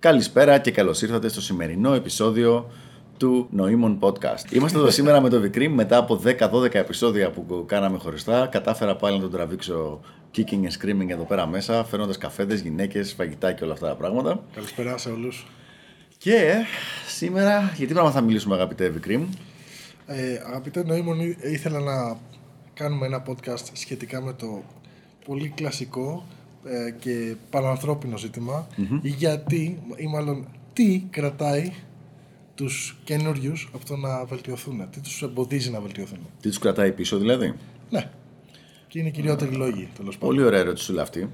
Καλησπέρα και καλώς ήρθατε στο σημερινό επεισόδιο του Νοήμων Podcast. Είμαστε εδώ σήμερα με το Vicrim μετά από 10-12 επεισόδια που κάναμε χωριστά. Κατάφερα πάλι να τον τραβήξω kicking and screaming εδώ πέρα μέσα, φέρνοντας καφέδες, γυναίκες, φαγητά και όλα αυτά τα πράγματα. Καλησπέρα σε όλους. Και σήμερα, γιατί πράγμα θα μιλήσουμε, αγαπητέ Vicrim. Ε, αγαπητέ Νοήμων, ήθελα να κάνουμε ένα podcast σχετικά με το πολύ κλασικό ε, και πανανθρώπινο γιατί ή μάλλον τι κρατάει τους καινούριους από το να βελτιωθούν, τι τους εμποδίζει να βελτιωθούν. Τι τους κρατάει πίσω δηλαδή; Ναι. Και είναι οι κυριότεροι λόγοι τέλος πάντων. Πολύ ωραία ερώτηση σου αυτή.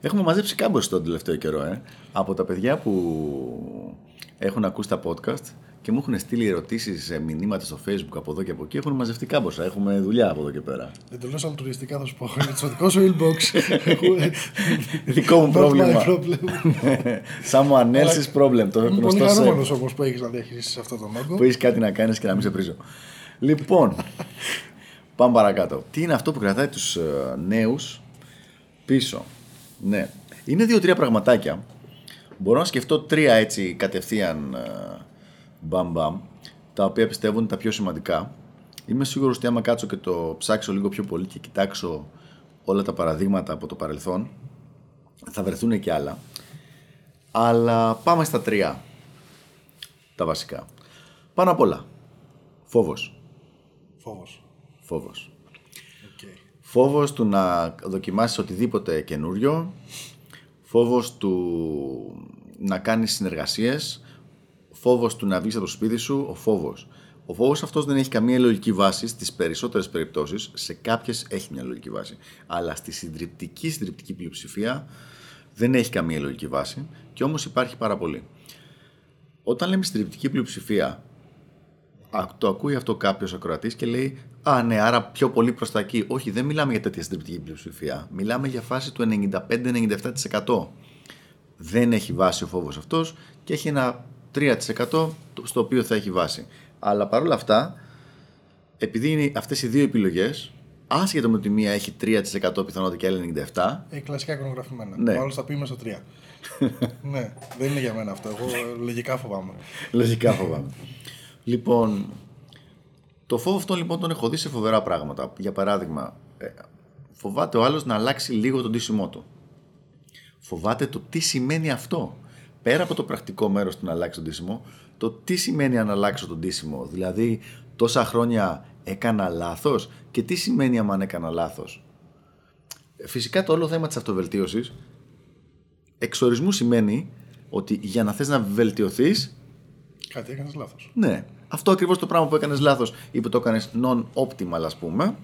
Έχουμε μαζέψει κάμπος τον τελευταίο καιρό, ε. Από τα παιδιά που έχουν ακούσει τα podcast και μου έχουν στείλει ερωτήσεις, μηνύματα στο facebook από εδώ και από εκεί. Έχουν μαζευτεί κάμποσα. Έχουμε δουλειά από εδώ και πέρα. Δεν το λέω αλτουριστικά, θα σου πω. Είναι στο δικό σου inbox. Δικό μου πρόβλημα. Someone else's problem. Το Είμαι πολύ χαρούμενος όμω που έχεις να διαχειρίσει αυτό τον όγκο. Που έχεις κάτι να κάνεις και να μην σε πρίζω. Λοιπόν, πάμε παρακάτω. Τι είναι αυτό που κρατάει τους νέους πίσω; Ναι. Είναι δύο-τρία πραγματάκια. Μπορώ να σκεφτώ τρία έτσι κατευθείαν μπαμ μπαμ, τα οποία πιστεύω είναι τα πιο σημαντικά. Είμαι σίγουρος ότι άμα κάτσω και το ψάξω λίγο πιο πολύ και κοιτάξω όλα τα παραδείγματα από το παρελθόν, θα βρεθούν και άλλα. Αλλά πάμε στα τρία, τα βασικά. Πάνω απ' όλα, φόβος. Φόβος. Φόβος. Okay. Φόβος του να δοκιμάσεις οτιδήποτε καινούριο, φόβος του να κάνεις συνεργασίες, φόβος του να βγεις από το σπίτι σου, ο φόβος. Ο φόβος αυτός δεν έχει καμία λογική βάση στις περισσότερες περιπτώσεις. Σε κάποιες έχει μια λογική βάση. Αλλά στη συντριπτική, συντριπτική πλειοψηφία δεν έχει καμία λογική βάση και όμως υπάρχει πάρα πολύ. Όταν λέμε συντριπτική πλειοψηφία, το ακούει αυτό κάποιος ακροατής και λέει Α, ναι, άρα πιο πολύ προς τα εκεί. Όχι, δεν μιλάμε για τέτοια συντριπτική πλειοψηφία. Μιλάμε για φάση του 95-97%. Δεν έχει βάση ο φόβος αυτός και έχει ένα 3% στο οποίο θα έχει βάση. Αλλά παρόλα αυτά, επειδή είναι αυτές οι δύο επιλογές, άσχετα με ότι μία έχει 3% πιθανότητα και άλλη 97%. Έχει κλασικά εικονογραφημένα. Ναι. Μάλλον θα πει μέσα στο 3. ναι, δεν είναι για μένα αυτό. Εγώ λογικά φοβάμαι. λογικά φοβάμαι. λοιπόν, το φόβο αυτό λοιπόν τον έχω δει σε φοβερά πράγματα. Για παράδειγμα, ε, φοβάται ο άλλος να αλλάξει λίγο τον τίσιμό του. Φοβάται το τι σημαίνει αυτό πέρα από το πρακτικό μέρος του να αλλάξει τον τίσιμο, το τι σημαίνει αν αλλάξω τον τίσιμο. Δηλαδή, τόσα χρόνια έκανα λάθος και τι σημαίνει αν έκανα λάθος. Φυσικά το όλο θέμα της αυτοβελτίωσης εξορισμού σημαίνει ότι για να θες να βελτιωθείς Κάτι έκανες λάθος. Ναι. Αυτό ακριβώς το πράγμα που έκανες λάθος ή που το έκανες non-optimal ας πούμε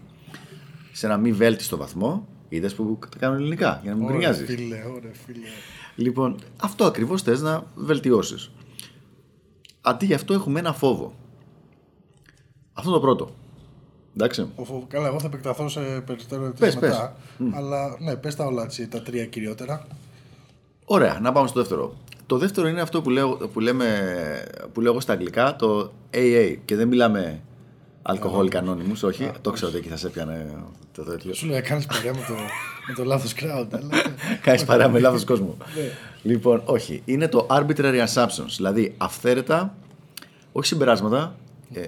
σε ένα μη βέλτιστο βαθμό είδες που τα κάνουν ελληνικά για να μην γκρινιάζει. Φίλε, ωραία, φίλε. Λοιπόν, αυτό ακριβώς θες να βελτιώσεις. Αντί γι' αυτό έχουμε ένα φόβο. Αυτό το πρώτο. Εντάξει. Ο φόβο, καλά, εγώ θα επεκταθώ σε περισσότερο πες, μετά. Πες. Αλλά ναι, πες τα όλα έτσι, τα τρία κυριότερα. Ωραία, να πάμε στο δεύτερο. Το δεύτερο είναι αυτό που λέω, που λέμε, που λέω στα αγγλικά, το AA. Και δεν μιλάμε Αλκοόλικα ανώνυμου, όχι. Το ξέρω ότι εκεί θα σε έπιανε το τέτοιο. Σου λέει, κάνει παρέα με το, με το λάθος crowd. κάνεις παρέα με λάθος κόσμο. Ναι. λοιπόν, όχι. Είναι το arbitrary assumptions. Δηλαδή αυθαίρετα, όχι συμπεράσματα. Ε,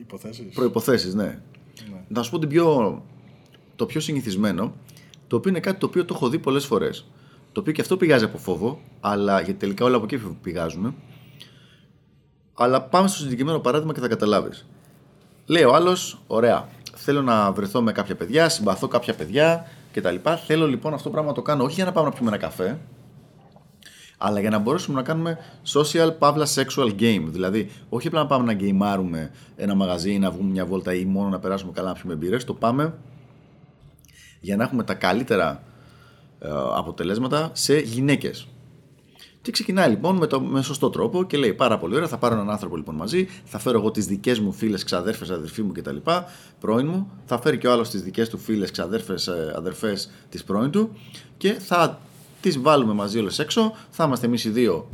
Υποθέσεις. Προποθέσει, ναι. ναι. Να σου πω πιο, το πιο συνηθισμένο, το οποίο είναι κάτι το οποίο το έχω δει πολλές φορές. Το οποίο και αυτό πηγάζει από φόβο, αλλά γιατί τελικά όλα από εκεί πηγάζουν. Αλλά πάμε στο συγκεκριμένο παράδειγμα και θα καταλάβεις. Λέει ο άλλος, ωραία, θέλω να βρεθώ με κάποια παιδιά, συμπαθώ κάποια παιδιά κτλ. Θέλω λοιπόν αυτό το πράγμα να το κάνω όχι για να πάμε να πιούμε ένα καφέ, αλλά για να μπορέσουμε να κάνουμε social pavla sexual game. Δηλαδή, όχι απλά να πάμε να γκέιμάρουμε ένα μαγαζί ή να βγούμε μια βόλτα ή μόνο να περάσουμε καλά να πιούμε μπύρες, το πάμε για να έχουμε τα καλύτερα ε, αποτελέσματα σε γυναίκες. Και ξεκινάει λοιπόν με, το, με σωστό τρόπο και λέει πάρα πολύ ωραία, θα πάρω έναν άνθρωπο λοιπόν μαζί, θα φέρω εγώ τις δικές μου φίλες, ξαδέρφες, αδερφοί μου κτλ. πρώην μου, θα φέρει και ο άλλος τις δικές του φίλες, ξαδέρφες, αδερφές της πρώην του και θα τις βάλουμε μαζί όλες έξω, θα είμαστε εμείς οι δύο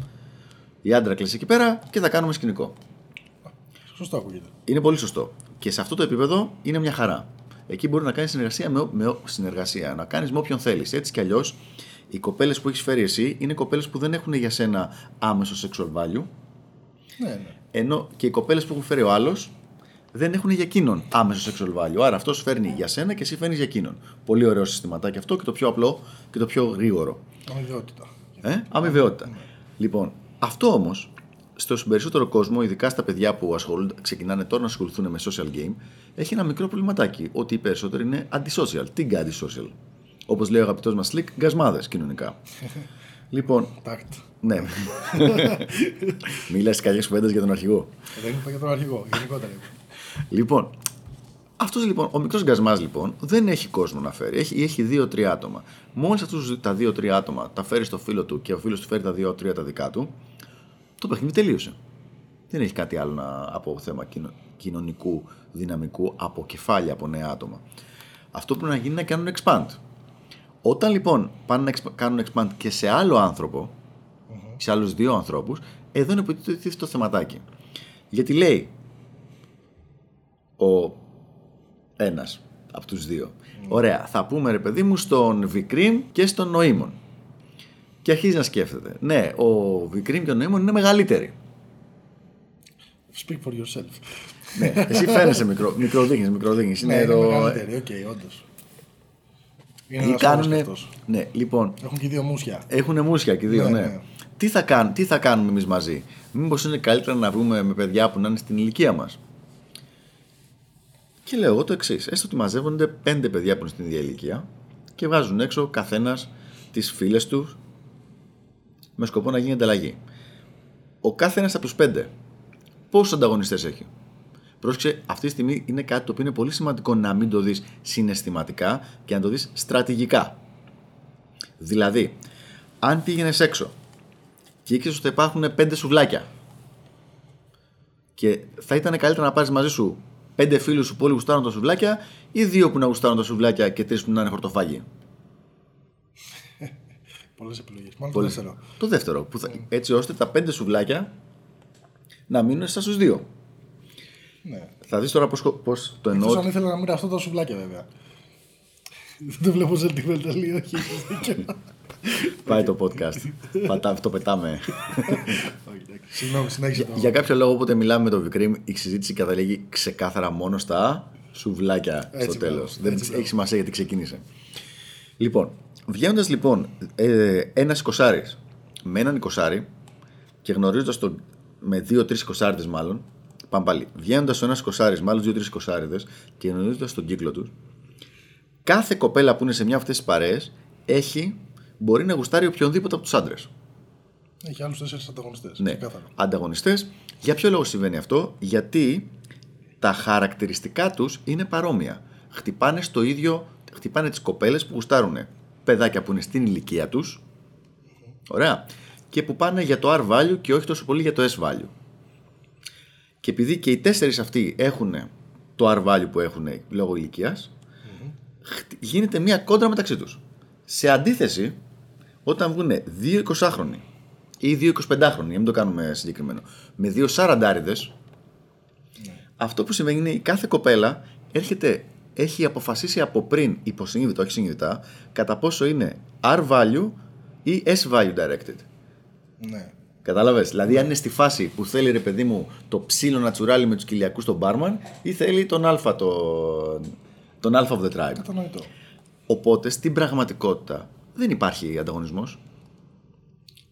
οι άντρακλε εκεί πέρα και θα κάνουμε σκηνικό. Σωστό ακούγεται. Είναι πολύ σωστό. Και σε αυτό το επίπεδο είναι μια χαρά. Εκεί μπορεί να κάνεις συνεργασία με, με συνεργασία, να κάνεις με όποιον θέλεις. Έτσι κι αλλιώς Οι κοπέλες που έχεις φέρει εσύ είναι κοπέλες που δεν έχουν για σένα άμεσο sexual value. Ναι, ναι. Ενώ και οι κοπέλες που έχουν φέρει ο άλλος δεν έχουν για εκείνον άμεσο sexual value. Άρα αυτός φέρνει για σένα και εσύ φέρνεις για εκείνον. Πολύ ωραίο συστηματάκι αυτό και το πιο απλό και το πιο γρήγορο. Αμοιβαιότητα. Ε; Αμοιβαιότητα. Λοιπόν, αυτό όμως στο περισσότερο κόσμο, ειδικά στα παιδιά που ασχολούνται, ξεκινάνε τώρα να ασχοληθούν με social game, έχει ένα μικρό προβληματάκι. Ότι οι περισσότεροι είναι antisocial. Τι antisocial; Όπως λέει ο αγαπητός μας Slick, γκασμάδες κοινωνικά. λοιπόν, Τάκτ. ναι. Μιλάς καλές κουβέντες για τον αρχηγό. Δεν είπα για τον αρχηγό, γενικότερα. είπα. Λοιπόν, αυτός λοιπόν, ο μικρός γκασμάς λοιπόν δεν έχει κόσμο να φέρει. Έχει, έχει δύο-τρία άτομα. Μόλις αυτούς τα δύο-τρία άτομα τα φέρει στο φίλο του και ο φίλος του φέρει τα δύο-τρία τα δικά του, το παιχνίδι τελείωσε. Δεν έχει κάτι άλλο να, από θέμα κοινο- κοινωνικού δυναμικού, από κεφάλια, από νέα άτομα. Αυτό που πρέπει να γίνει είναι να κάνουν expand. Όταν λοιπόν πάνε να exp- κάνουν expand και σε άλλο άνθρωπο, σε άλλους δύο ανθρώπους, εδώ είναι που τίθεται το θεματάκι. Γιατί λέει ο ένας από τους δύο. Ωραία, θα πούμε ρε παιδί μου στον Βικρίμ και στον Νοήμον. Και αρχίζει να σκέφτεται. Ναι, ο Βικρίμ και ο Νοήμον είναι μεγαλύτεροι. Speak for yourself. ναι, εσύ φαίνεσαι μικρό, μικροδείχνεις, μικροδείχνεις. Ναι, Είναι είναι το... μεγαλύτερη, οκ, όντως. Είναι Ή ένας όρος κάνουνε... αυτός. Ναι, λοιπόν, Έχουν και δύο μουσια. έχουν μουσια και οι δύο, Ναι, ναι. ναι. Τι, θα κάνουν, τι θα κάνουμε εμείς μαζί; Μήπως είναι καλύτερα να βγούμε με παιδιά που να είναι στην ηλικία μας; Και λέω εγώ το εξής. Έστω ότι μαζεύονται πέντε παιδιά που είναι στην ίδια ηλικία και βγάζουν έξω καθένας τις φίλες τους με σκοπό να γίνει ανταλλαγή. Ο κάθε ένα από τους πέντε πόσους ανταγωνιστές έχει; Πρόσεξε, αυτή τη στιγμή είναι κάτι το οποίο είναι πολύ σημαντικό να μην το δεις συναισθηματικά και να το δεις στρατηγικά. Δηλαδή, αν πήγαινες έξω και ήξερες ότι θα υπάρχουν πέντε σουβλάκια και θα ήταν καλύτερα να πάρεις μαζί σου πέντε φίλους σου που όλοι γουστάρουν τα σουβλάκια ή δύο που να γουστάρουν τα σουβλάκια και τρεις που να είναι χορτοφάγοι; Πολλές επιλογές. Μάλλον το Πολύ- δεύτερο. Το δεύτερο. Που θα, έτσι ώστε τα πέντε σουβλάκια να μείνουν στα στους δύο. Ναι. Θα δεις τώρα πώς πώς το Εκτός αν εννοώ. ήθελα να μοιραστώ τα σουβλάκια βέβαια. Δεν το βλέπω sentimental, όχι. έχεις δίκιο. Πάει το podcast. Πατά, το πετάμε. Όχι, εντάξει. Συγγνώμη, συνέχισε το. Για κάποιο λόγο, όποτε μιλάμε με τον Βικρίμ, η συζήτηση καταλήγει ξεκάθαρα μόνο στα σουβλάκια Έτσι στο τέλος. μπράβο, Δεν έτσι έχει μπράβο. σημασία γιατί ξεκίνησε. Λοιπόν, βγαίνοντας λοιπόν ε, ένας εικοσάρης με έναν εικοσάρι και γνωρίζοντας τον. με δύο-τρεις εικοσάριδες μάλλον. Πάμε πάλι. Βγαίνοντας ο ένας εικοσάρη με άλλου δύο-τρει εικοσάριδε και γνωρίζοντα τον κύκλο τους, κάθε κοπέλα που είναι σε μια από αυτές τις παρέες έχει, μπορεί να γουστάρει οποιονδήποτε από τους άντρες. Έχει άλλους τέσσερις ανταγωνιστές. Ναι, ανταγωνιστές. Για ποιο λόγο συμβαίνει αυτό, Γιατί τα χαρακτηριστικά τους είναι παρόμοια. Χτυπάνε στο ίδιο, χτυπάνε τις κοπέλες που γουστάρουν παιδάκια που είναι στην ηλικία τους. Ωραία. Και που πάνε για το R value και όχι τόσο πολύ για το S value. Και επειδή και οι τέσσερις αυτοί έχουν το R value που έχουν λόγω ηλικίας, χτ- γίνεται μια κόντρα μεταξύ τους. Σε αντίθεση, όταν βγουν δύο 20χρονοι ή δύο 25χρονοι, για μην το κάνουμε συγκεκριμένο, με δύο 40 αυτό που συμβαίνει είναι η κάθε κοπέλα έρχεται, έχει αποφασίσει από πριν, υποσυνείδητα, όχι συνειδητά, κατά πόσο είναι R value ή S value directed. Ναι. Κατάλαβες; Δηλαδή, αν είναι στη φάση που θέλει ρε παιδί μου το ψήλο να τσουράλει με τους κοιλιακούς στον μπάρμαν ή θέλει τον Α, τον, τον Alpha of the tribe. Κατανοητό. Οπότε στην πραγματικότητα δεν υπάρχει ανταγωνισμός.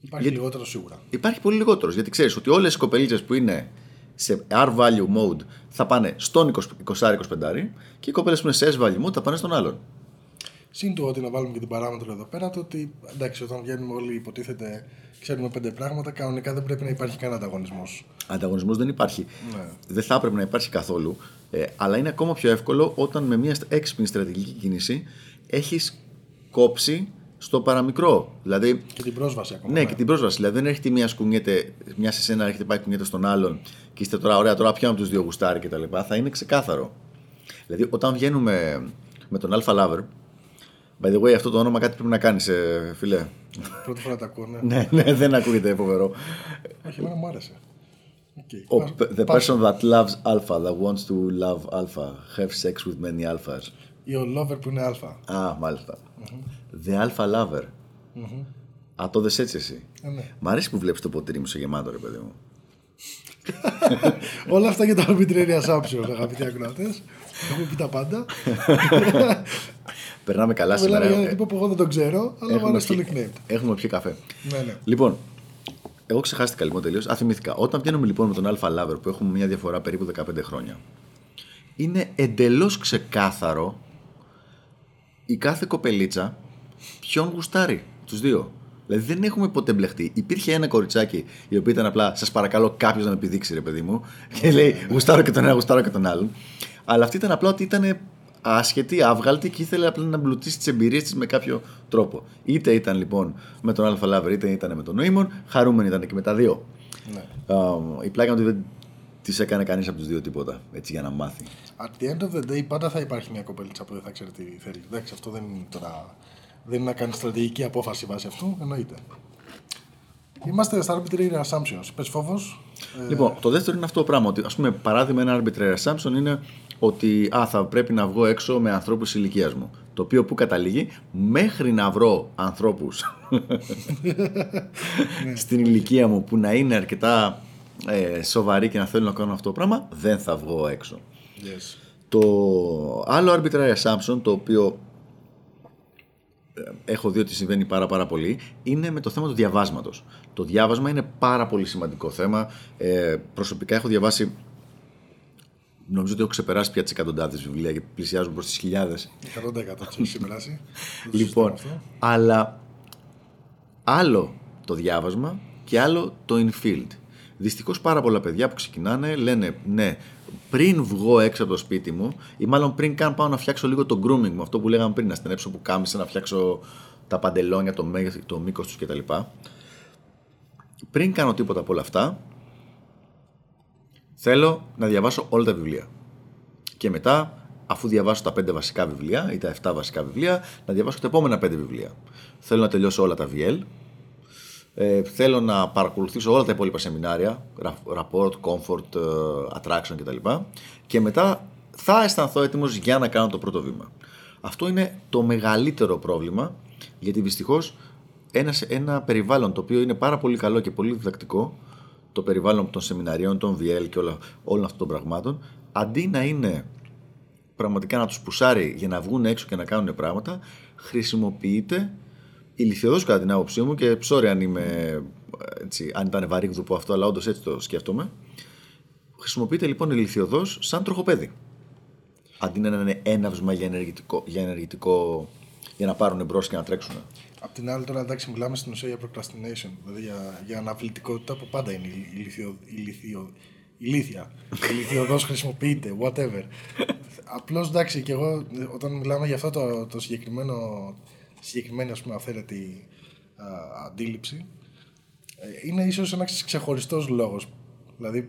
Υπάρχει λιγότερο σίγουρα. Υπάρχει πολύ λιγότερος. Γιατί ξέρεις ότι όλες οι κοπελίτσε που είναι σε R value mode θα πάνε στον 20-25 και οι κοπέλες που είναι σε S value mode θα πάνε στον άλλον. Συν το ότι να βάλουμε και την παράμετρο εδώ πέρα, το ότι εντάξει, όταν βγαίνουμε όλοι, υποτίθεται, ξέρουμε πέντε πράγματα, κανονικά δεν πρέπει να υπάρχει κανένα ανταγωνισμός. Ανταγωνισμός δεν υπάρχει. Ναι. Δεν θα έπρεπε να υπάρχει καθόλου. Ε, αλλά είναι ακόμα πιο εύκολο όταν με μια έξυπνη στρατηγική κίνηση έχεις κόψει στο παραμικρό. Δηλαδή, Και την πρόσβαση ακόμα. ναι, και την πρόσβαση. Δηλαδή, δεν έρχεται μία σκουνιέται, μια σε σένα έρχεται πάει κουνιέται στον άλλον και είστε τώρα, ωραία, τώρα ποιο από τους δύο γουστάρει κτλ. Θα είναι ξεκάθαρο. Δηλαδή, όταν βγαίνουμε με τον Alpha Lover, by the way, αυτό το όνομα κάτι πρέπει να κάνεις, φιλέ. Πρώτη φορά τα ακούω, ναι. ναι, ναι, δεν ακούγεται φοβερό. Όχι, εμένα μου άρεσε. Okay. Ο, the person that loves alpha, that wants to love alpha, have sex with many alphas. Ή ο lover που είναι αλφα. Α, μάλιστα. The alpha lover. Α, το δες έτσι εσύ. Ε, ναι. Μ' αρέσει που βλέπεις το ποτήρι μου σε γεμάτο, ρε παιδί μου. Όλα αυτά για το arbitrary assumption, αγαπητοί ακροατές. Έχουμε πει τα πάντα. Περνάμε καλά Μιλάμε σήμερα. για έναν Ε, τύπο που εγώ δεν τον ξέρω, αλλά μου αρέσει το πιει- nickname. έχουμε πιει καφέ. Ναι, ναι. Λοιπόν, εγώ ξεχάστηκα λοιπόν τελείως. Α, θυμήθηκα. Όταν βγαίνουμε λοιπόν με τον Αλφα Λάβερ που έχουμε μια διαφορά περίπου 15 χρόνια, είναι εντελώς ξεκάθαρο η κάθε κοπελίτσα ποιον γουστάρει τους δύο. Δηλαδή δεν έχουμε ποτέ μπλεχτεί. Υπήρχε ένα κοριτσάκι η οποία ήταν απλά, σας παρακαλώ κάποιος να με επιδείξει, ρε παιδί μου. Και λέει, γουστάρω και τον ένα, γουστάρω και τον άλλον. Αλλά αυτή ήταν απλά ότι ήταν άσχετη, άβγαλτη και ήθελε απλά να μπλουτίσει τις εμπειρίες της με κάποιο τρόπο. Είτε ήταν λοιπόν με τον Αλφα Λάβερ, είτε ήταν με τον Νοήμον. Χαρούμενη ήταν και με τα δύο. ναι. Α, η πλάκα είναι ότι δεν τη έκανε κανείς από τους δύο τίποτα. Έτσι για να μάθει. At the end of the day, πάντα θα υπάρχει μια κοπέλιτσα που δεν θα ξέρει τι θέλει. Εντάξει, αυτό δεν είναι τώρα. Δεν είναι να κάνει στρατηγική απόφαση βάσει αυτού, εννοείται. Είμαστε στα arbitrary assumptions. Πες φόβος. Ε, Λοιπόν, το δεύτερο είναι αυτό το πράγμα. Ότι, ας πούμε, παράδειγμα, ένα arbitrary assumption είναι ότι α, θα πρέπει να βγω έξω με ανθρώπους ηλικίας μου. Το οποίο που καταλήγει, μέχρι να βρω ανθρώπους στην ηλικία μου που να είναι αρκετά ε, σοβαροί και να θέλουν να κάνουν αυτό το πράγμα, δεν θα βγω έξω. yes. Το άλλο arbitrary assumption, το οποίο ε, έχω δει ότι συμβαίνει πάρα πάρα πολύ, είναι με το θέμα του διαβάσματος. Το διάβασμα είναι πάρα πολύ σημαντικό θέμα. Ε, προσωπικά έχω διαβάσει, νομίζω ότι έχω ξεπεράσει πια τις εκατοντάδες βιβλία και πλησιάζουν προς τις χιλιάδες. 100% το έχεις περάσει. Το Λοιπόν, συζητάμε αυτό. αλλά άλλο το διάβασμα και άλλο το infield. Δυστυχώς πάρα πολλά παιδιά που ξεκινάνε λένε ναι, πριν βγω έξω από το σπίτι μου ή μάλλον πριν καν πάω να φτιάξω λίγο το grooming μου, αυτό που λέγαμε πριν, να στενέψω που κάμισα, να φτιάξω τα παντελόνια, το, μέγεθ, το μήκος τους κτλ. Πριν κάνω τίποτα από όλα αυτά, θέλω να διαβάσω όλα τα βιβλία. Και μετά, αφού διαβάσω τα 5 βασικά βιβλία ή τα 7 βασικά βιβλία, να διαβάσω τα επόμενα 5 βιβλία. Θέλω να τελειώσω όλα τα VL. Ε, θέλω να παρακολουθήσω όλα τα υπόλοιπα σεμινάρια, ρα- rapport, comfort, ε, attraction κτλ. Και μετά θα αισθανθώ έτοιμος για να κάνω το πρώτο βήμα. Αυτό είναι το μεγαλύτερο πρόβλημα, γιατί δυστυχώς ένας, ένα περιβάλλον το οποίο είναι πάρα πολύ καλό και πολύ διδακτικό, το περιβάλλον των σεμιναρίων, των VL και όλα, όλων αυτών των πραγμάτων, αντί να είναι πραγματικά να τους πουσάρει για να βγουν έξω και να κάνουν πράγματα, χρησιμοποιείται ηλικιωδώς κατά την άποψή μου και sorry αν είμαι έτσι, αν ήταν βαρύγδουπο αυτό, αλλά όντως έτσι το σκέφτομαι. Χρησιμοποιείται λοιπόν ηλικιωδώς σαν τροχοπέδι. Αντί να είναι έναυσμα για ενεργητικό, για, ενεργητικό, για να πάρουν μπρος και να τρέξουν. Απ' την άλλη, τώρα εντάξει, μιλάμε στην ουσία για procrastination, δηλαδή για, για αναβλητικότητα που πάντα είναι ηλίθιο, ηλίθιο, ηλίθια. Ηλίθιοδό χρησιμοποιείται, whatever. Απλώς εντάξει, και εγώ όταν μιλάμε για αυτό το, το συγκεκριμένο, συγκεκριμένη ας πούμε αυθαίρετη α, αντίληψη, ε, είναι ίσως ένας ξεχωριστός λόγος. Δηλαδή,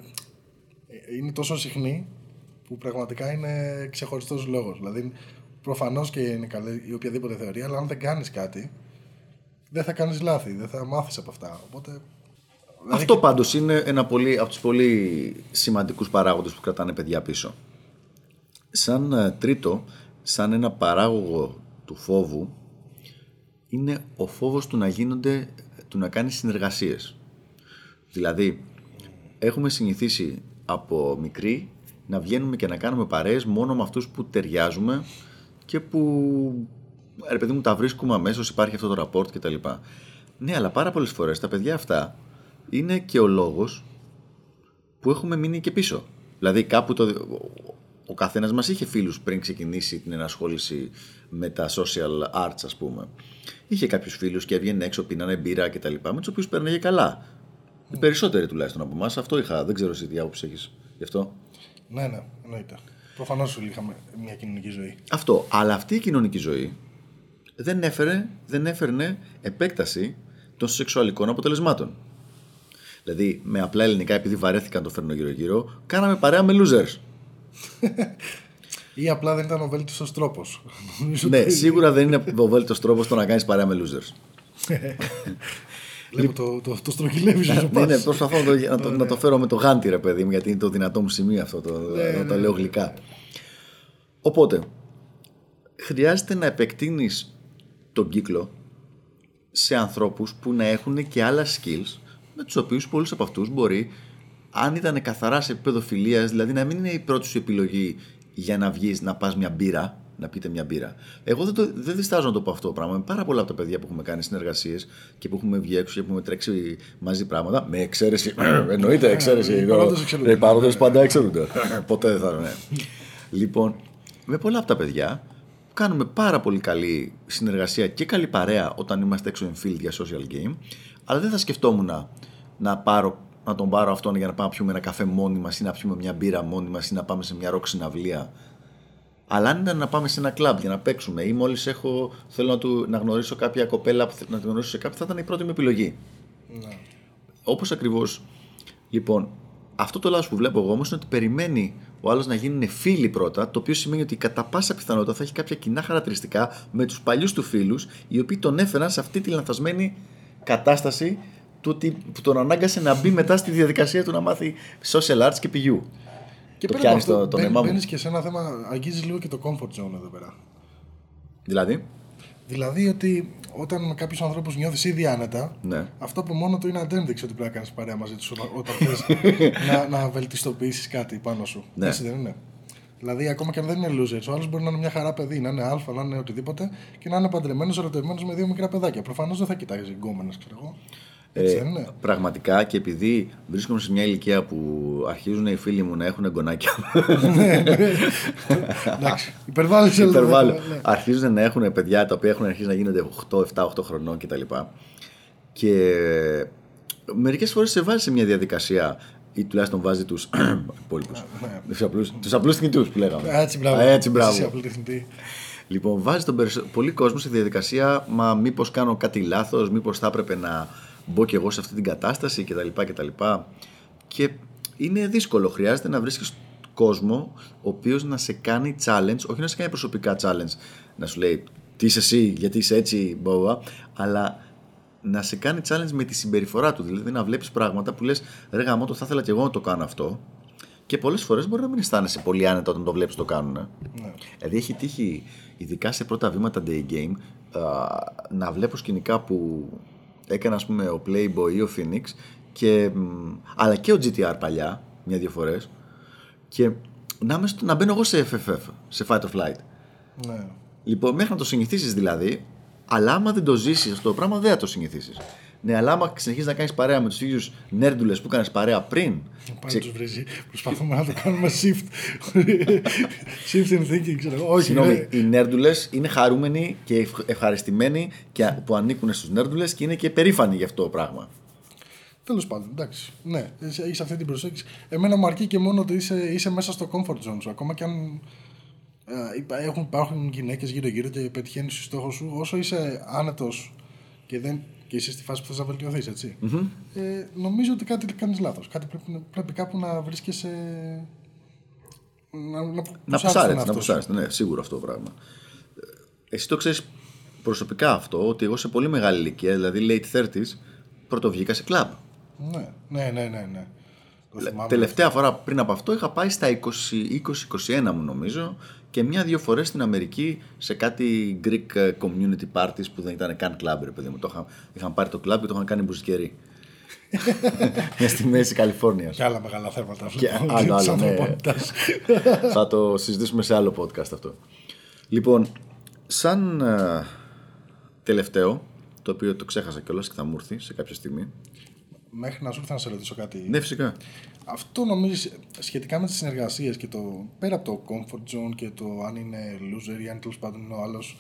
ε, είναι τόσο συχνή που πραγματικά είναι ξεχωριστός λόγος. Δηλαδή, προφανώς και είναι καλή η οποιαδήποτε θεωρία, αλλά αν δεν κάνεις κάτι, δεν θα κάνεις λάθη, δεν θα μάθεις από αυτά. Οπότε, δηλαδή, Αυτό πάντως είναι ένα πολύ, από τους πολύ σημαντικούς παράγοντες που κρατάνε παιδιά πίσω. Σαν ε, τρίτο, σαν ένα παράγωγο του φόβου, είναι ο φόβος του να γίνονται, του να κάνει συνεργασίες. Δηλαδή, έχουμε συνηθίσει από μικροί να βγαίνουμε και να κάνουμε παρέες μόνο με αυτούς που ταιριάζουμε και που, ρε παιδί μου, τα βρίσκουμε αμέσως, υπάρχει αυτό το rapport κτλ. Ναι, αλλά πάρα πολλές φορές τα παιδιά αυτά είναι και ο λόγος που έχουμε μείνει και πίσω. Δηλαδή κάπου το, ο καθένας μας είχε φίλους πριν ξεκινήσει την ενασχόληση με τα social arts ας πούμε. Είχε κάποιους φίλους και έβγαινε έξω, πίνανε μπύρα και τα λοιπά, με τους οποίους παίρναγε καλά. Οι περισσότεροι τουλάχιστον από εμάς, αυτό είχα. Δεν ξέρω εσύ τι άποψη έχεις γι' αυτό. Ναι, ναι, εννοείται. Προφανώς είχαμε μια κοινωνική ζωή. Αυτό. Αλλά αυτή η κοινωνική ζωή δεν έφερε, δεν έφερνε επέκταση των σεξουαλικών αποτελεσμάτων. Δηλαδή, με απλά ελληνικά, επειδή βαρέθηκαν να το φέρνω γύρω-γύρω, κάναμε παρέα με losers. Ή απλά δεν ήταν ο βέλτιστος τρόπος. Νομίζω ναι, ότι- σίγουρα δεν είναι ο βέλτιστος τρόπος το να κάνεις παρέα με losers. Βλέπω το, το, το στρογγυλεύεις όσο ναι, ναι, πας. προσπαθώ να το, να, το, να το φέρω με το γάντι, ρε παιδί μου, γιατί είναι το δυνατό μου σημείο αυτό, το, να το λέω γλυκά. Οπότε, χρειάζεται να επεκτείνεις τον κύκλο σε ανθρώπους που να έχουν και άλλα skills με τους οποίους πολλούς από αυτούς μπορεί αν ήταν καθαρά σε επίπεδο φιλίας, δηλαδή να μην είναι η πρώτη σου επιλογή για να βγεις να πας μια μπύρα, να πείτε μια μπύρα. Εγώ δεν, το, δεν διστάζω να το πω αυτό το πράγμα. Με πάρα πολλά από τα παιδιά που έχουμε κάνει συνεργασίες και που έχουμε βγει έξω και που έχουμε τρέξει μαζί πράγματα. Με εξαίρεση. Εννοείται εξαίρεση. Οι παρόντες πάντα εξαιρούνται. Ποτέ δεν θα είναι. Λοιπόν, με πολλά από τα παιδιά κάνουμε πάρα πολύ καλή συνεργασία και καλή παρέα όταν είμαστε έξω in field για social game. Αλλά δεν θα σκεφτόμουν να, να, πάρω, να τον πάρω αυτόν για να πάμε να πιούμε ένα καφέ μόνοι μας ή να πιούμε μια μπύρα μόνοι μας ή να πάμε σε μια ροκ συναυλία αλλά αν ήταν να πάμε σε ένα κλαμπ για να παίξουμε ή μόλις θέλω να, του, να γνωρίσω κάποια κοπέλα που να τη γνωρίσω σε κάποιο, θα ήταν η πρώτη μου επιλογή. Ναι. Όπως ακριβώς. Λοιπόν, αυτό το λάθος που βλέπω εγώ όμως είναι ότι περιμένει ο άλλος να γίνουν φίλοι πρώτα, το οποίο σημαίνει ότι κατά πάσα πιθανότητα θα έχει κάποια κοινά χαρακτηριστικά με τους παλιούς του φίλους, οι οποίοι τον έφεραν σε αυτή τη λανθασμένη κατάσταση του ότι που τον ανάγκασε να μπει μετά στη διαδικασία του να μάθει social arts και πηγιού. Και το πιάνεις το, το νεμά μου. Μπαίνεις και σε ένα θέμα, αγγίζεις λίγο και το comfort zone εδώ πέρα. Δηλαδή; Δηλαδή ότι όταν με κάποιους ανθρώπους νιώθεις ήδη άνετα, ναι. αυτό από μόνο του είναι αντένδειξη ότι πρέπει να κάνεις παρέα μαζί τους όταν θες να, να βελτιστοποιήσεις κάτι πάνω σου. Ναι. Έτσι δεν είναι. Δηλαδή, ακόμα και αν δεν είναι losers, ο άλλος μπορεί να είναι μια χαρά παιδί, να είναι αλφα, να είναι οτιδήποτε και να είναι παντρεμένος, ερωτευμένος με δύο μικρά παιδάκια. Προφανώς δεν θα κοιτάζει γκόμενε, ξέρω εγώ. Ε, πραγματικά και επειδή βρίσκομαι σε μια ηλικία που αρχίζουν οι φίλοι μου να έχουν γκονάκια. ναι, ναι. Εντάξει, υπερβάλλεις Αρχίζουν να έχουν παιδιά τα οποία έχουν αρχίσει να γίνονται 8, 7, 8 χρονών κτλ. Και μερικές φορές σε βάζει σε μια διαδικασία ή τουλάχιστον βάζει τους υπόλοιπους, τους απλούς θνητούς που λέγαμε. Έτσι μπράβο. Έτσι, μπράβο. Λοιπόν, βάζει τον πολύ κόσμο σε διαδικασία, μα μήπως κάνω κάτι λάθος, μήπως θα έπρεπε να μπω και εγώ σε αυτή την κατάσταση κτλ. κτλ. Και είναι δύσκολο. Χρειάζεται να βρίσκεις κόσμο ο οποίος να σε κάνει challenge, όχι να σε κάνει προσωπικά challenge, να σου λέει τι είσαι εσύ, γιατί είσαι έτσι, μπόβα, αλλά να σε κάνει challenge με τη συμπεριφορά του. Δηλαδή να βλέπεις πράγματα που λες, ρε γαμό, το θα ήθελα και εγώ να το κάνω αυτό. Και πολλές φορές μπορεί να μην αισθάνεσαι πολύ άνετα όταν το βλέπεις το κάνουν. Ναι. Δηλαδή έχει τύχει, ειδικά σε πρώτα βήματα day game, να βλέπω σκηνικά που έκανε ας πούμε ο Playboy ή ο Phoenix και, αλλά και ο GTR παλιά, μια-δύο φορές και να, να μπαίνω εγώ σε FFF, σε Fight or Flight. Ναι. Λοιπόν, μέχρι να το συνηθίσεις δηλαδή, αλλά άμα δεν το ζήσεις αυτό το πράγμα, δεν θα το συνηθίσεις. Ναι, αλλά άμα συνεχίζεις να κάνεις παρέα με τους ίδιους νέρντουλες που έκανες παρέα πριν. Πάλι τους βρίζει. Προσπαθούμε να το κάνουμε shift. shift in thinking, ξέρω Όχι, Συγγνώμη, ναι. οι νέρντουλες είναι χαρούμενοι και ευχαριστημένοι και που ανήκουν στους νέρντουλες και είναι και περήφανοι για αυτό το πράγμα. Τέλος πάντων, εντάξει. Ναι, έχεις αυτή την προσέγγιση. Εμένα μου αρκεί και μόνο ότι είσαι, είσαι μέσα στο comfort zone σου. Ακόμα και αν ε, έχουν, υπάρχουν γυναίκες γύρω-γύρω και πετυχαίνεις το στόχο σου, όσο είσαι άνετος και δεν και είσαι στη φάση που θες να βελτιωθείς, έτσι. Mm-hmm. Ε, νομίζω ότι κάτι κάνεις λάθος. Κάτι πρέπει, πρέπει κάπου να βρίσκεσαι. Να, να, να πουσάρετε, να πουσάρετε. Ναι, σίγουρο αυτό το πράγμα. Ε, εσύ το ξέρεις προσωπικά αυτό, ότι εγώ σε πολύ μεγάλη ηλικία, δηλαδή late 30s, πρώτο βγήκα σε κλαμπ. Ναι, ναι, ναι, ναι. ναι. Τελευταία φορά πριν από αυτό είχα πάει στα 20-21 μου νομίζω και μια-δύο φορές στην Αμερική σε κάτι Greek ε, community parties που δεν ήταν καν club, ρε παιδί μου. Το είχαν, είχαν πάρει το club και το είχαν κάνει μπουζικερί. Μια στη μέση Καλιφόρνια. Και άλλα μεγάλα θέματα. Και άλλο, άλλο, ναι. Θα το συζητήσουμε σε άλλο podcast αυτό. Λοιπόν, σαν uh, τελευταίο, το οποίο το ξέχασα κιόλας και θα μου έρθει σε κάποια στιγμή. Μέχρι να σου έρθει να σε ρωτήσω κάτι. Ναι, φυσικά. Αυτό νομίζω σχετικά με τις συνεργασίες και το πέρα από το comfort zone και το αν είναι loser ή αν τέλος πάντων ο άλλος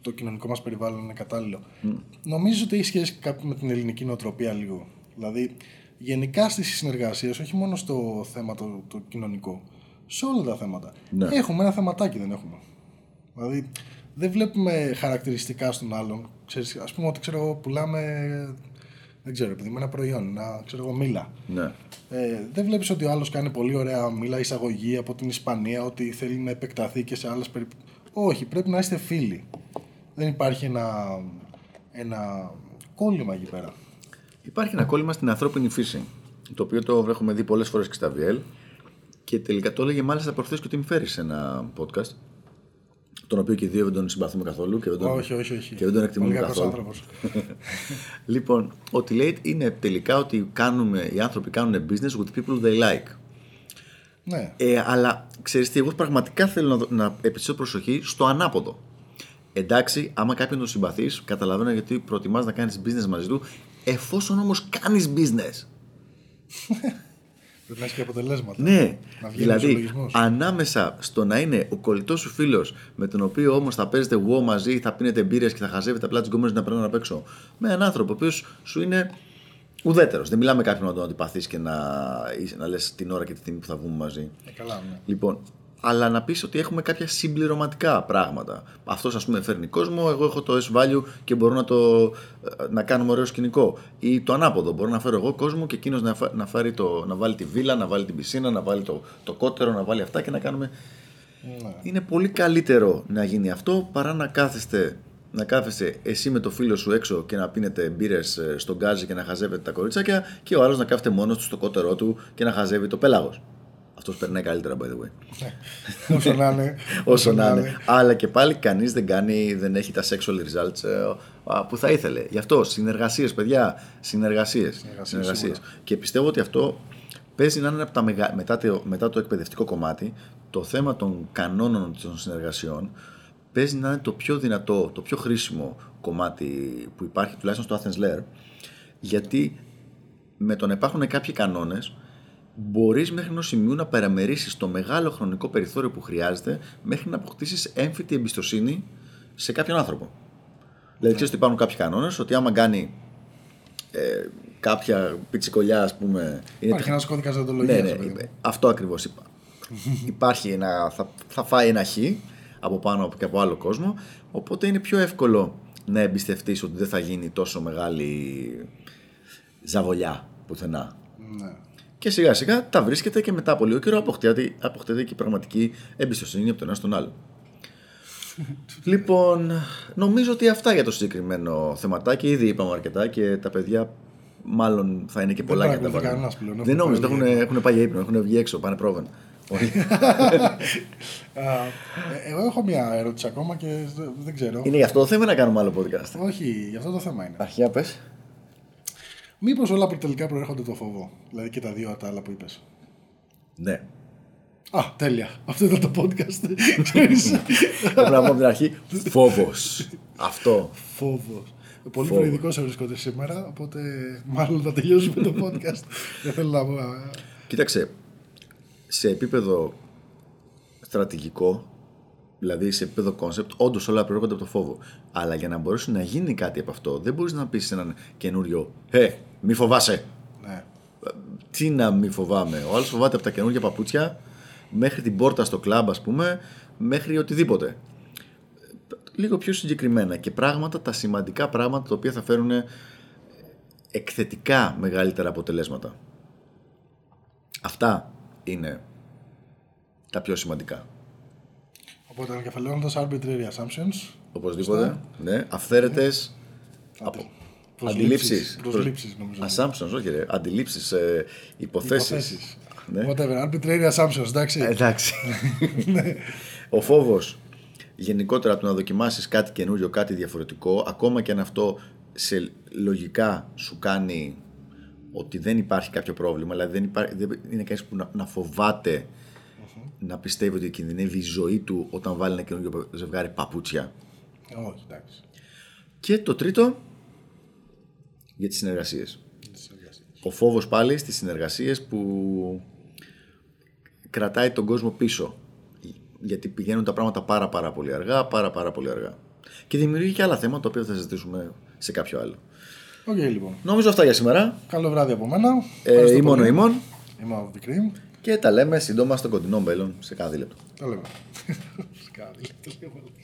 το κοινωνικό μας περιβάλλον είναι κατάλληλο. Mm. Νομίζω ότι έχει σχέση με την ελληνική νοοτροπία λίγο; Δηλαδή, γενικά στις συνεργασίες, όχι μόνο στο θέμα το, το κοινωνικό, σε όλα τα θέματα. Ναι. Έχουμε ένα θεματάκι, δεν έχουμε. Δηλαδή, δεν βλέπουμε χαρακτηριστικά στον άλλον. Ξέρεις, ας πούμε ότι ξέρω, πουλάμε δεν ξέρω, επειδή με ένα προϊόν, να ξέρω εγώ, μήλα. Ναι. Ε, δεν βλέπεις ότι ο άλλος κάνει πολύ ωραία μήλα εισαγωγή από την Ισπανία, ότι θέλει να επεκταθεί και σε άλλες περιπτώσει. Όχι, πρέπει να είστε φίλοι. Δεν υπάρχει ένα, ένα κόλλημα εκεί πέρα. Υπάρχει ένα κόλλημα στην ανθρώπινη φύση. Το οποίο το έχουμε δει πολλές φορές και στα VL. Και τελικά το έλεγε μάλιστα προχθές και ότι με φέρει σε ένα podcast. Τον οποίο και οι δύο δεν τον συμπαθούμε καθόλου και δεν τον, Όχι, όχι, όχι. και δεν τον εκτιμούμε Πολύ κακός καθόλου. άνθρωπος. Λοιπόν, ότι λέει είναι τελικά ότι κάνουμε, οι άνθρωποι κάνουν business with people they like. ναι. Ε, αλλά ξέρεις τι, εγώ πραγματικά θέλω να, δω- να επιστήσω προσοχή στο ανάποδο. Εντάξει, άμα κάποιον τον συμπαθείς, καταλαβαίνω γιατί προτιμάς να κάνεις business μαζί του, εφόσον όμως κάνεις business. Πρέπει να έχει και αποτελέσματα. Ναι, Να βγαίνει δηλαδή ισολογισμός. ανάμεσα στο να είναι ο κολλητός σου φίλος με τον οποίο όμως θα παίζετε WoW μαζί, θα πίνετε μπύρες και θα χαζεύετε απλά τις γκόμενε να περνάνε απ' έξω. Με έναν άνθρωπο ο οποίος σου είναι ουδέτερος. Δεν μιλάμε κάποιον να τον αντιπαθείς και να, να λες την ώρα και τη στιγμή που θα βγούμε μαζί. Ε, καλά, ναι. Λοιπόν, αλλά να πεις ότι έχουμε κάποια συμπληρωματικά πράγματα. Αυτός, ας πούμε, φέρνει κόσμο, εγώ έχω το S-value και μπορώ να, το, ε, να κάνουμε ωραίο σκηνικό. Ή το ανάποδο. Μπορώ να φέρω εγώ κόσμο και εκείνος να, φα- να, φέρει το, να βάλει τη βίλα, να βάλει την πισίνα, να βάλει το, το κότερο, να βάλει αυτά και να κάνουμε. Ναι. Είναι πολύ καλύτερο να γίνει αυτό παρά να κάθεστε. Να κάθεσαι εσύ με το φίλο σου έξω και να πίνετε μπύρες στον γκάζι και να χαζεύετε τα κοριτσάκια και ο άλλος να κάθεται μόνος του στο κότερό του και να χαζεύει το πέλαγος. Αυτός περνάει καλύτερα, by the way. Όσο να είναι. Όσο να είναι. Αλλά και πάλι κανείς δεν, κάνει, δεν έχει τα sexual results ε, α, που θα ήθελε. Γι' αυτό συνεργασίες, παιδιά. Συνεργασίες. σίγουρα. Και πιστεύω ότι αυτό παίζει να είναι από τα μεγα... μετά, το, μετά το εκπαιδευτικό κομμάτι. Το θέμα των κανόνων των συνεργασιών παίζει να είναι το πιο δυνατό, το πιο χρήσιμο κομμάτι που υπάρχει τουλάχιστον στο Athens Lair. Γιατί με το να υπάρχουν κάποιοι κανόνες, μπορείς μέχρι ενός σημείου να παραμερίσεις το μεγάλο χρονικό περιθώριο που χρειάζεται μέχρι να αποκτήσεις έμφυτη εμπιστοσύνη σε κάποιον άνθρωπο. Δηλαδή, ξέρεις ότι υπάρχουν κάποιοι κανόνες ότι άμα κάνει ε, κάποια πιτσικολιά, ας πούμε. είναι Υπάρχει ένας κώδικας δοντολογία. ναι, ναι, αυτό ακριβώς είπα. Υπάρχει ένα, θα, θα φάει ένα χ από πάνω και από άλλο κόσμο, οπότε είναι πιο εύκολο να εμπιστευτείς ότι δεν θα γίνει τόσο μεγάλη ζαβολιά πουθενά. Ναι. Και σιγά σιγά τα βρίσκεται και μετά από λίγο καιρό αποκτάται, αποκτάται και η πραγματική εμπιστοσύνη από τον ένα στον άλλο. λοιπόν, νομίζω ότι αυτά για το συγκεκριμένο θεματάκι. Ήδη είπαμε αρκετά και τα παιδιά μάλλον θα είναι και πολλά για να τα παρακολουθεί βάλουν. κανένας πλέον, Δεν έχουν νομίζω, πάει έχουν, για έχουν πάει για ύπνο, έχουν βγει έξω, πάνε πρόβεν. Όχι. Α, ε, Εγώ έχω μια ερώτηση ακόμα και δεν- δεν ξέρω. είναι γι' αυτό το θέμα ή να κάνουμε άλλο podcast; Όχι, γι' αυτό το θέμα είναι. Αρχιά πες. Μήπως όλα που τελικά προέρχονται από το φόβο. Δηλαδή και τα δύο τα άλλα που είπες. Ναι. Α, τέλεια. Αυτό ήταν το podcast. Ξέρεις. Πρέπει να πω από την αρχή φόβος. Αυτό. Φόβος. Πολύ Φόβος. προειδικός βρίσκονται σήμερα, οπότε μάλλον θα τελειώσουμε το podcast. Δεν θέλω να πω. α, Κοίταξε, σε επίπεδο στρατηγικό, δηλαδή σε επίπεδο concept, όντως όλα προέρχονται από το φόβο. Αλλά για να μπορέσει να γίνει κάτι από αυτό, δεν μπορείς να πεις σε έναν καινούριο Ε, μη φοβάσαι. Ναι. Τι να μη φοβάμαι. Ο άλλος φοβάται από τα καινούργια παπούτσια μέχρι την πόρτα στο κλαμπ, ας πούμε, μέχρι οτιδήποτε. Λίγο πιο συγκεκριμένα και πράγματα, τα σημαντικά πράγματα τα οποία θα φέρουν εκθετικά μεγαλύτερα αποτελέσματα. Αυτά είναι τα πιο σημαντικά. Οπότε ανακεφαλαιώνοντα arbitrary assumptions. Οπωσδήποτε. Ναι, αυθαίρετες Αντε- αντιλήψεις. Προσλήψεις νομίζω. Assumptions, όχι ρε. Αντιλήψεις, ε, υποθέσεις. Υποθέσεις. Ναι. Whatever, arbitrary assumptions, εντάξει. Ε, Εντάξει. Ο φόβος γενικότερα του να δοκιμάσεις κάτι καινούριο, κάτι διαφορετικό, ακόμα και αν αυτό σε λογικά σου κάνει ότι δεν υπάρχει κάποιο πρόβλημα, δηλαδή δεν, υπάρχει, δεν είναι κανείς που να, να φοβαται να πιστεύει ότι κινδυνεύει η ζωή του όταν βάλει ένα καινούριο ζευγάρι παπούτσια. Όχι, εντάξει. Και το τρίτο, για τις συνεργασίες. Ο φόβος πάλι στις συνεργασίες που κρατάει τον κόσμο πίσω. Γιατί πηγαίνουν τα πράγματα πάρα πάρα πολύ αργά, πάρα πάρα πολύ αργά. Και δημιουργεί και άλλα θέματα, τα οποία θα συζητήσουμε σε κάποιο άλλο. Οκ, λοιπόν. Νομίζω αυτά για σήμερα. Καλό βράδυ από μένα. Ε, Ευχαριστώ ήμουν ο πολύ. ημών Είμαι ο vCream. Και τα λέμε σύντομα στο κοντινό μέλλον σε κάθε λεπτό. Τα λέμε. Σκάδι, το λέω.